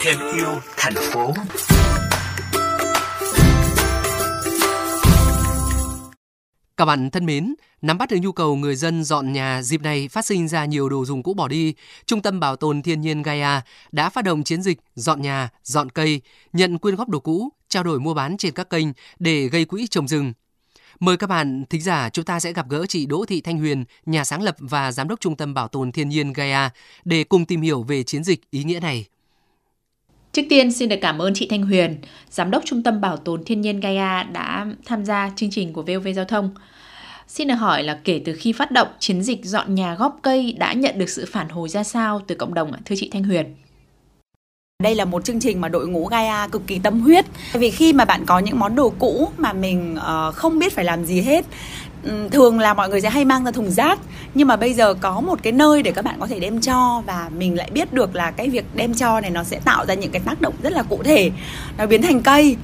thêm yêu thành phố Các bạn thân mến, nắm bắt được nhu cầu người dân dọn nhà dịp này phát sinh ra nhiều đồ dùng cũ bỏ đi, Trung tâm Bảo tồn Thiên nhiên Gaia đã phát động chiến dịch dọn nhà, dọn cây, nhận quyên góp đồ cũ, trao đổi mua bán trên các kênh để gây quỹ trồng rừng. Mời các bạn thính giả chúng ta sẽ gặp gỡ chị Đỗ Thị Thanh Huyền, nhà sáng lập và giám đốc Trung tâm Bảo tồn Thiên nhiên Gaia để cùng tìm hiểu về chiến dịch ý nghĩa này. Trước tiên xin được cảm ơn chị Thanh Huyền, Giám đốc Trung tâm Bảo tồn Thiên nhiên Gaia đã tham gia chương trình của VOV Giao thông. Xin được hỏi là kể từ khi phát động chiến dịch dọn nhà góp cây đã nhận được sự phản hồi ra sao từ cộng đồng ạ, thưa chị Thanh Huyền? Đây là một chương trình mà đội ngũ Gaia cực kỳ tâm huyết. Vì khi mà bạn có những món đồ cũ mà mình uh, không biết phải làm gì hết ừ, thường là mọi người sẽ hay mang ra thùng rác nhưng mà bây giờ có một cái nơi để các bạn có thể đem cho và mình lại biết được là cái việc đem cho này nó sẽ tạo ra những cái tác động rất là cụ thể nó biến thành cây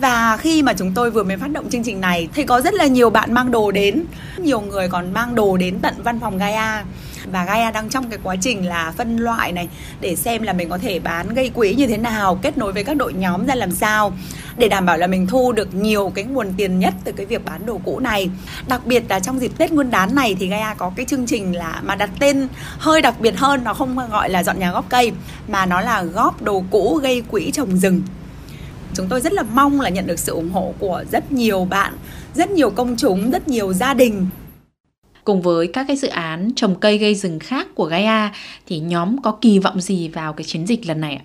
và khi mà chúng tôi vừa mới phát động chương trình này, thì có rất là nhiều bạn mang đồ đến. Nhiều người còn mang đồ đến tận văn phòng Gaia. Và Gaia đang trong cái quá trình là phân loại này, để xem là mình có thể bán gây quỹ như thế nào, kết nối với các đội nhóm ra làm sao, để đảm bảo là mình thu được nhiều cái nguồn tiền nhất từ cái việc bán đồ cũ này. Đặc biệt là trong dịp Tết Nguyên đán này, thì Gaia có cái chương trình là mà đặt tên hơi đặc biệt hơn, nó không gọi là dọn nhà góp cây, mà nó là góp đồ cũ gây quỹ trồng rừng chúng tôi rất là mong là nhận được sự ủng hộ của rất nhiều bạn, rất nhiều công chúng, rất nhiều gia đình cùng với các cái dự án trồng cây gây rừng khác của Gaia, thì nhóm có kỳ vọng gì vào cái chiến dịch lần này ạ?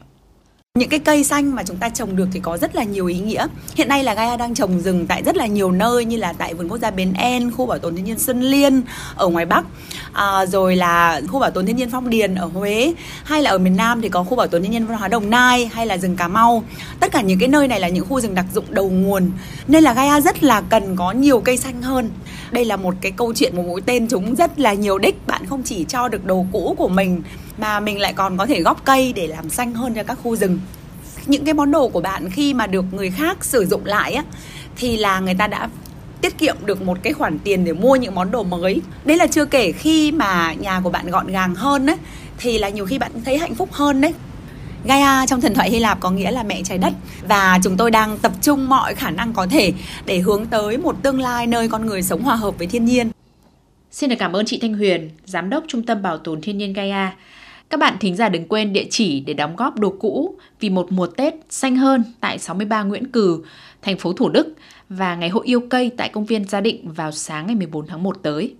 Những cái cây xanh mà chúng ta trồng được thì có rất là nhiều ý nghĩa. Hiện nay là Gaia đang trồng rừng tại rất là nhiều nơi như là tại vườn quốc gia Bến En, khu bảo tồn thiên nhiên Xuân Liên ở ngoài Bắc, à, rồi là khu bảo tồn thiên nhiên Phong Điền ở Huế, hay là ở miền Nam thì có khu bảo tồn thiên nhiên văn hóa Đồng Nai hay là rừng Cà Mau. Tất cả những cái nơi này là những khu rừng đặc dụng đầu nguồn, nên là Gaia rất là cần có nhiều cây xanh hơn. Đây là một cái câu chuyện, một mũi tên chúng rất là nhiều đích. Bạn không chỉ cho được đồ cũ của mình, mà mình lại còn có thể góp cây để làm xanh hơn cho các khu rừng. Những cái món đồ của bạn khi mà được người khác sử dụng lại á, thì là người ta đã tiết kiệm được một cái khoản tiền để mua những món đồ mới. Đấy là chưa kể khi mà nhà của bạn gọn gàng hơn ấy thì là nhiều khi bạn thấy hạnh phúc hơn đấy. Gaia trong thần thoại Hy Lạp có nghĩa là mẹ trái đất và chúng tôi đang tập trung mọi khả năng có thể để hướng tới một tương lai nơi con người sống hòa hợp với thiên nhiên. Xin được cảm ơn chị Thanh Huyền, Giám đốc Trung tâm Bảo tồn Thiên nhiên Gaia. Các bạn thính giả đừng quên địa chỉ để đóng góp đồ cũ vì một mùa Tết xanh hơn tại 63 Nguyễn Cừ, thành phố Thủ Đức và ngày hội yêu cây tại công viên Gia Định vào sáng ngày 14 tháng 1 tới.